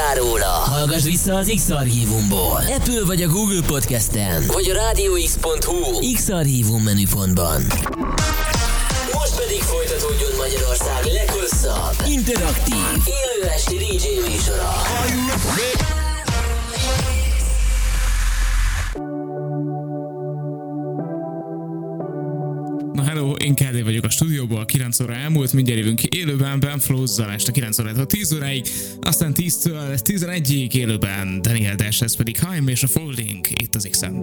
hallottál róla, hallgass vissza az X-Archívumból. Apple vagy a Google Podcasten, vagy a rádióx.hu X-Archívum menüpontban. Most pedig folytatódjon Magyarország leghosszabb, interaktív, élő esti DJ műsora. Én Kelly vagyok a stúdióból, 9 óra elmúlt, mindjárt jövünk élőben Ben Flow-zal este 9 órától 10 óráig, aztán 10-től 11-ig élőben Daniel Dash, ez pedig Haim és a Folding itt az X-en.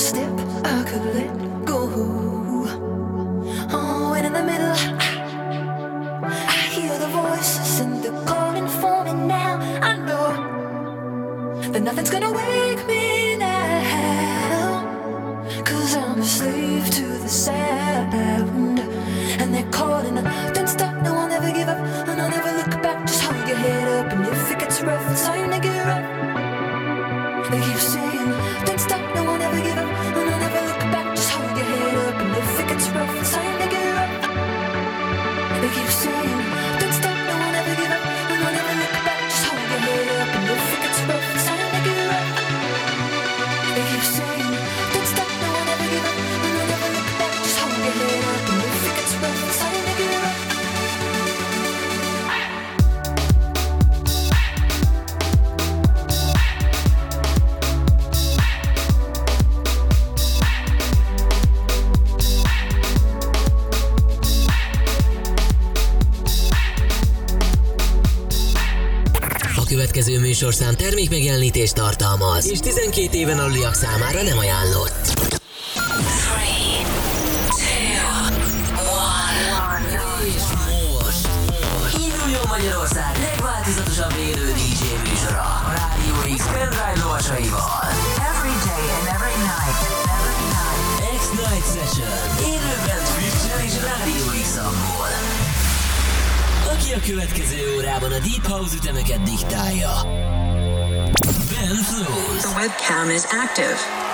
Step I could let go. Oh, and in the middle, rough It's time to get up. They keep saying Don't stop, következő műsorszám termékmegjelenítést tartalmaz, és 12 éven aluliak számára nem ajánlott. És most induljon Magyarország legváltozatosabb élő DJ műsora a Rádió X pendrive lovasaival. A következő órában a Deep House ütemeket diktálja. Ben Flows. The webcam is active.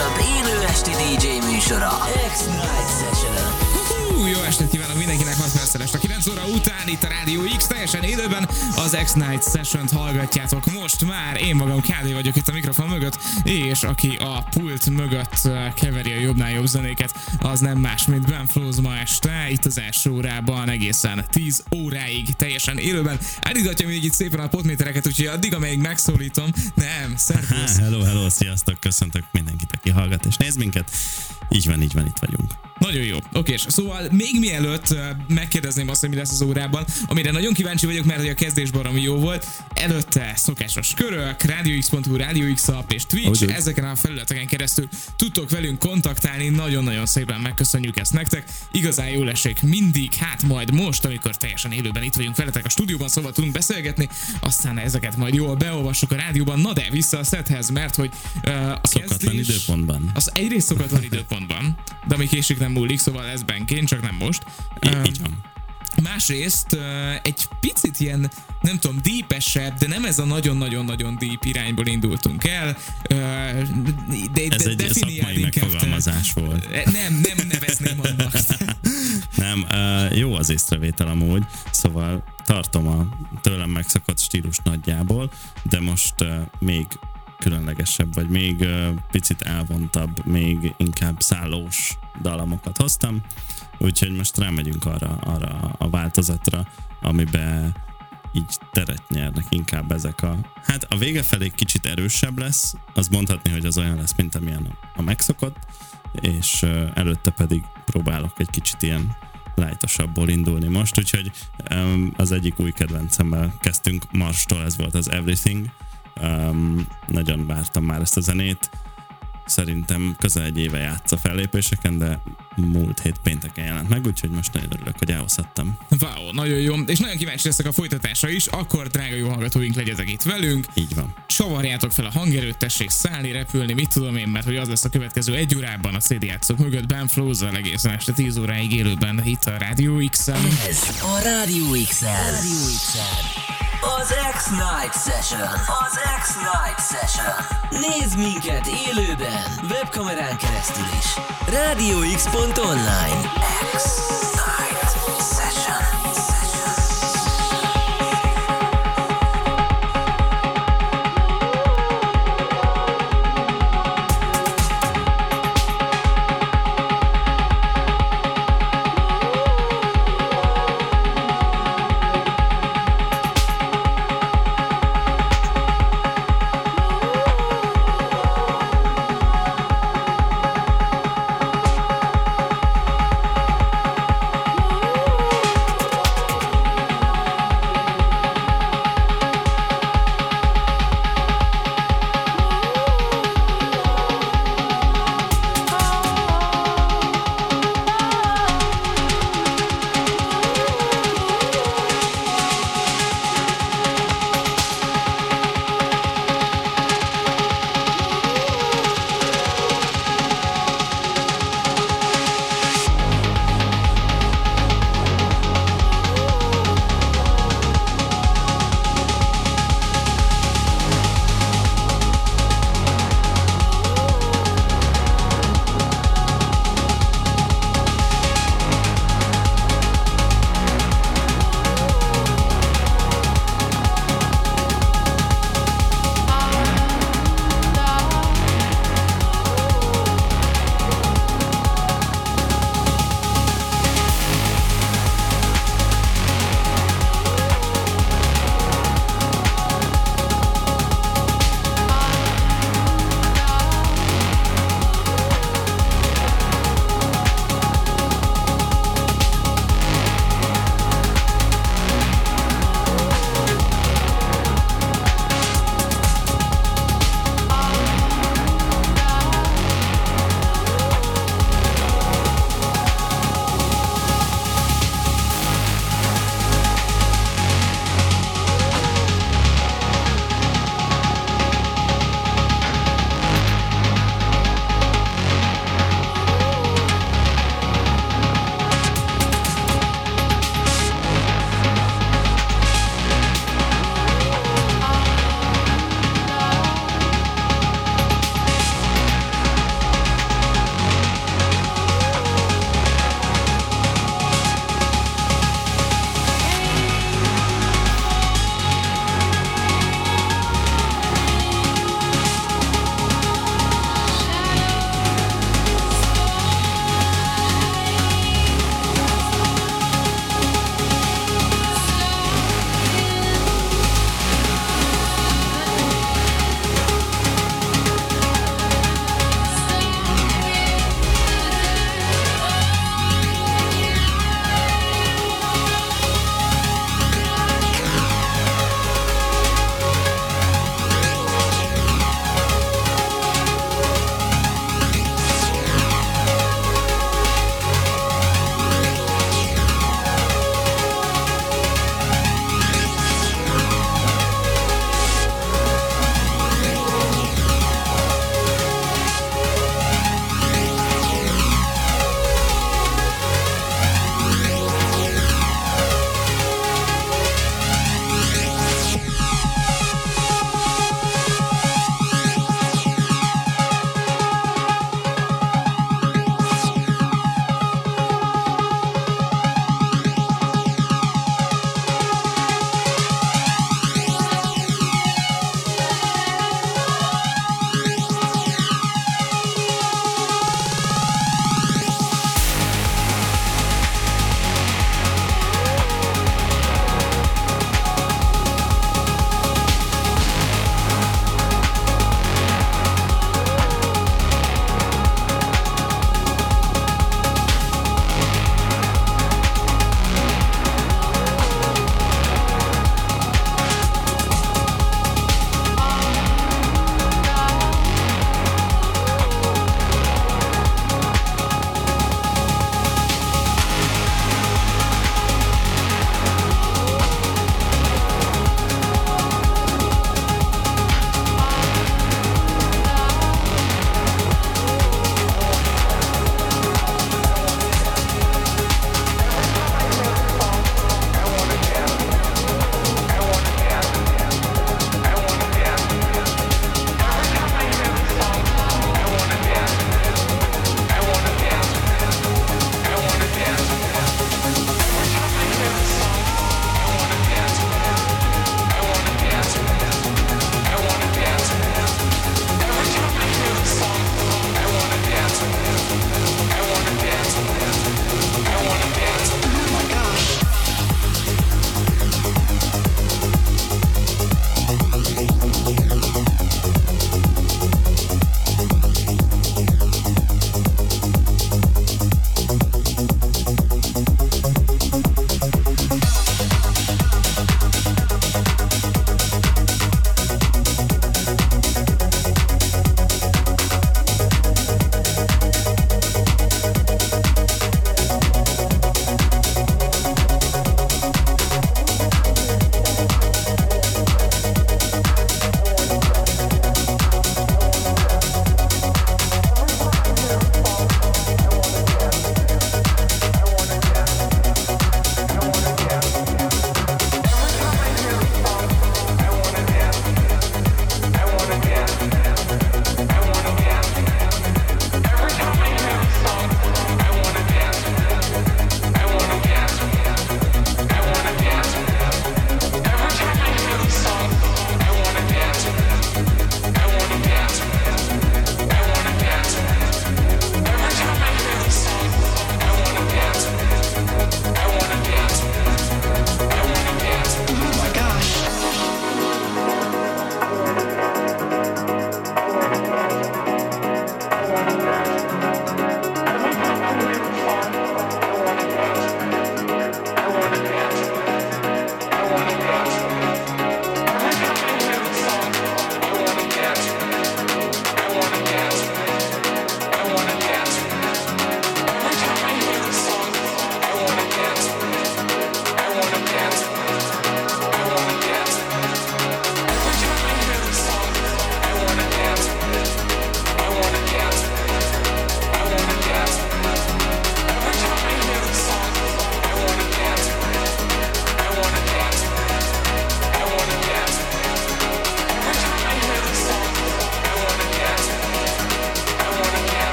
leghosszabb élő esti DJ műsora. X-Night Session ezt este 9 óra után itt a Rádió X, teljesen élőben az X-Night Session-t hallgatjátok most már. Én magam KD vagyok itt a mikrofon mögött, és aki a pult mögött uh, keveri a jobbnál jobb zenéket, az nem más, mint Ben Flows ma este, itt az első órában egészen 10 óráig teljesen élőben. Állítgatja még itt szépen a potmétereket, úgyhogy addig, amíg megszólítom, nem, szervusz. Hello, hello, sziasztok, köszöntök mindenkit, aki hallgat és néz minket. Így van, így van, itt vagyunk. Nagyon jó. Oké, és szóval még mielőtt megkérdezném azt, hogy mi lesz az órában, amire nagyon kíváncsi vagyok, mert hogy a kezdés baromi jó volt. Előtte szokásos körök, radiox.hu, Radio X app és Twitch, úgy. ezeken a felületeken keresztül tudtok velünk kontaktálni, nagyon-nagyon szépen megköszönjük ezt nektek. Igazán jól esik mindig, hát majd most, amikor teljesen élőben itt vagyunk veletek a stúdióban, szóval tudunk beszélgetni, aztán ezeket majd jól beolvassuk a rádióban, na de vissza a sethez, mert hogy uh, a Szokatlan kezdés, időpontban. Az egyrészt szokatlan időpontban, de ami késik nem múlik, szóval ez benként, csak nem most. Öm, így van. Másrészt egy picit ilyen, nem tudom, dípesebb, de nem ez a nagyon-nagyon-nagyon deep irányból indultunk el. De, Ez de egy szakmai te. megfogalmazás volt. Nem, nem nevezném annak. Nem, jó az észrevétel amúgy, szóval tartom a tőlem megszakadt stílus nagyjából, de most még különlegesebb, vagy még picit elvontabb, még inkább szállós dalamokat hoztam, úgyhogy most rámegyünk arra, arra a változatra, amiben így teret nyernek inkább ezek a... Hát a vége felé kicsit erősebb lesz, az mondhatni, hogy az olyan lesz, mint amilyen a- megszokott, és előtte pedig próbálok egy kicsit ilyen lájtosabbból indulni most, úgyhogy az egyik új kedvencemmel kezdtünk Marstól, ez volt az Everything. Um, nagyon vártam már ezt a zenét, szerintem közel egy éve játsz a fellépéseken, de múlt hét pénteken jelent meg, úgyhogy most nagyon örülök, hogy elhozhattam. Wow, nagyon jó. És nagyon kíváncsi leszek a folytatásra is, akkor drága jó hallgatóink legyetek itt velünk. Így van. csavarjátok fel a hangerőt, tessék szállni, repülni, mit tudom én, mert hogy az lesz a következő egy órában a CD játszók mögött Ben Flow-zal egészen este 10 óráig élőben itt a Rádió X-en. Ez a Rádió x Rádió x Az X-Night Session. Az X-Night Session. Nézd minket élőben, webkamerán keresztül is. RádioX.online. X-Night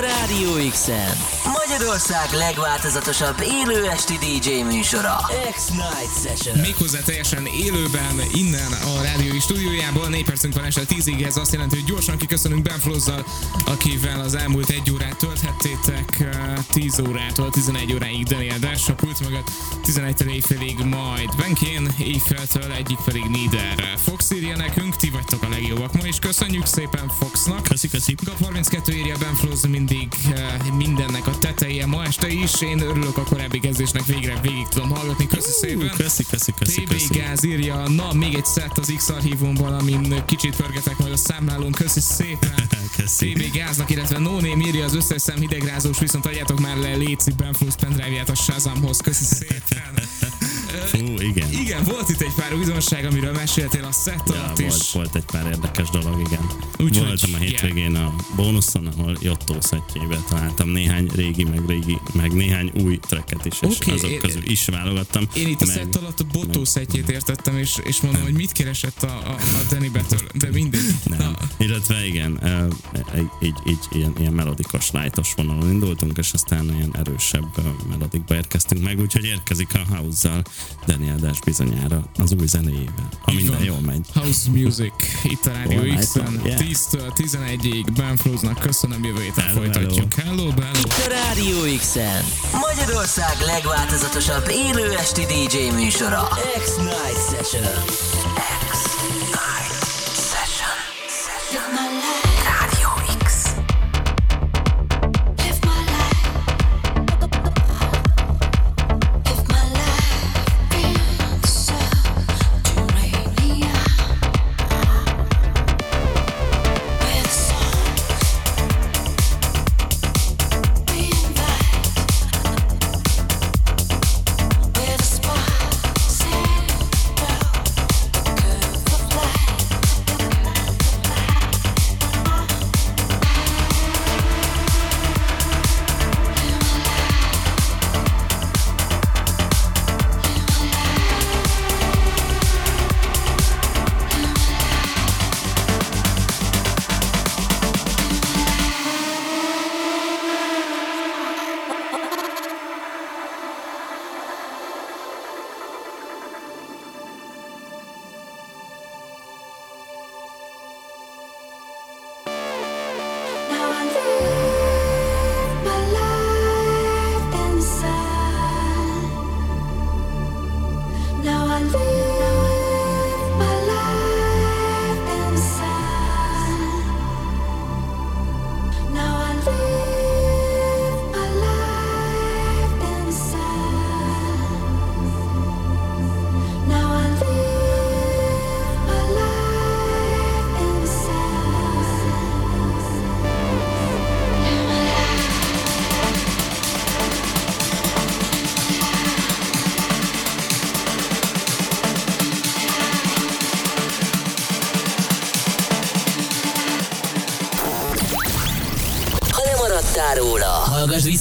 Rádió X-en Magyarország legváltozatosabb élő esti DJ műsora X-Night Session Méghozzá teljesen élőben innen a rádiói stúdiójából. 4 percünk van este 10-ig, ez azt jelenti, hogy gyorsan kiköszönünk Ben Flozzal, akivel az elmúlt egy órát tölthettétek 10 órától 11 óráig Daniel Dash, a pult mögött 11-től éjfélig majd Benkén, éjfeltől egyik pedig Nieder. Fox írja nekünk, ti vagytok a legjobbak ma, és köszönjük szépen Foxnak. Köszi, köszi. Gap 32 írja Ben Flozz mindig uh, mindennek a teteje ma este is. Én örülök a korábbi kezdésnek, végre végig tudom hallgatni. Köszi szépen. Köszi, köszi, köszi, TB köszi. Gáz írja, na még egy szett az X archívumban, amin kicsit pörgetek majd a számlálón. Köszi szépen. Köszi. TB Gáznak, illetve No Name írja az összes szem hidegrázós, viszont adjátok már le Léci Ben Flozz pendrive-ját a Shazamhoz. Köszi szépen. Fú, igen. Igen, volt itt egy pár újdonság, amiről meséltél a szett Ja, alatt volt, is. volt egy pár érdekes dolog, igen. Úgyhogy, Voltam a hétvégén a bónuszon, ahol Jotto szettjébe találtam néhány régi, meg régi, meg néhány új tracket is, és Oké, azok én- közül is válogattam. Én itt a meg- szett alatt a botó szettjét értettem, és, és mondom, hogy mit keresett a, a, a Danny Battle, de mindegy. Nem. Na, Illetve igen, így, így, ilyen, ilyen melodikos, lightos vonalon indultunk, és aztán ilyen erősebb melodikba érkeztünk meg, úgyhogy érkezik a House-zal Daniel Dash bizonyára az új zenéjével, ha Így minden van. jól megy. House Music, itt a Rádió X-en, yeah. 10-től 11-ig, Ben Floznak, köszönöm, jövő héten Hello, folytatjuk. Hello, hello. A Rádió X-en Magyarország legváltozatosabb élő esti DJ műsora X-Night Session X-Night Session Live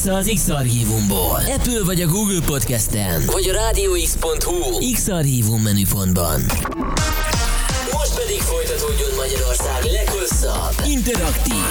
vissza az X-Archívumból. Apple vagy a Google Podcasten, vagy a rádióx.hu X-Archívum menüpontban. Most pedig folytatódjon Magyarország leghosszabb, interaktív,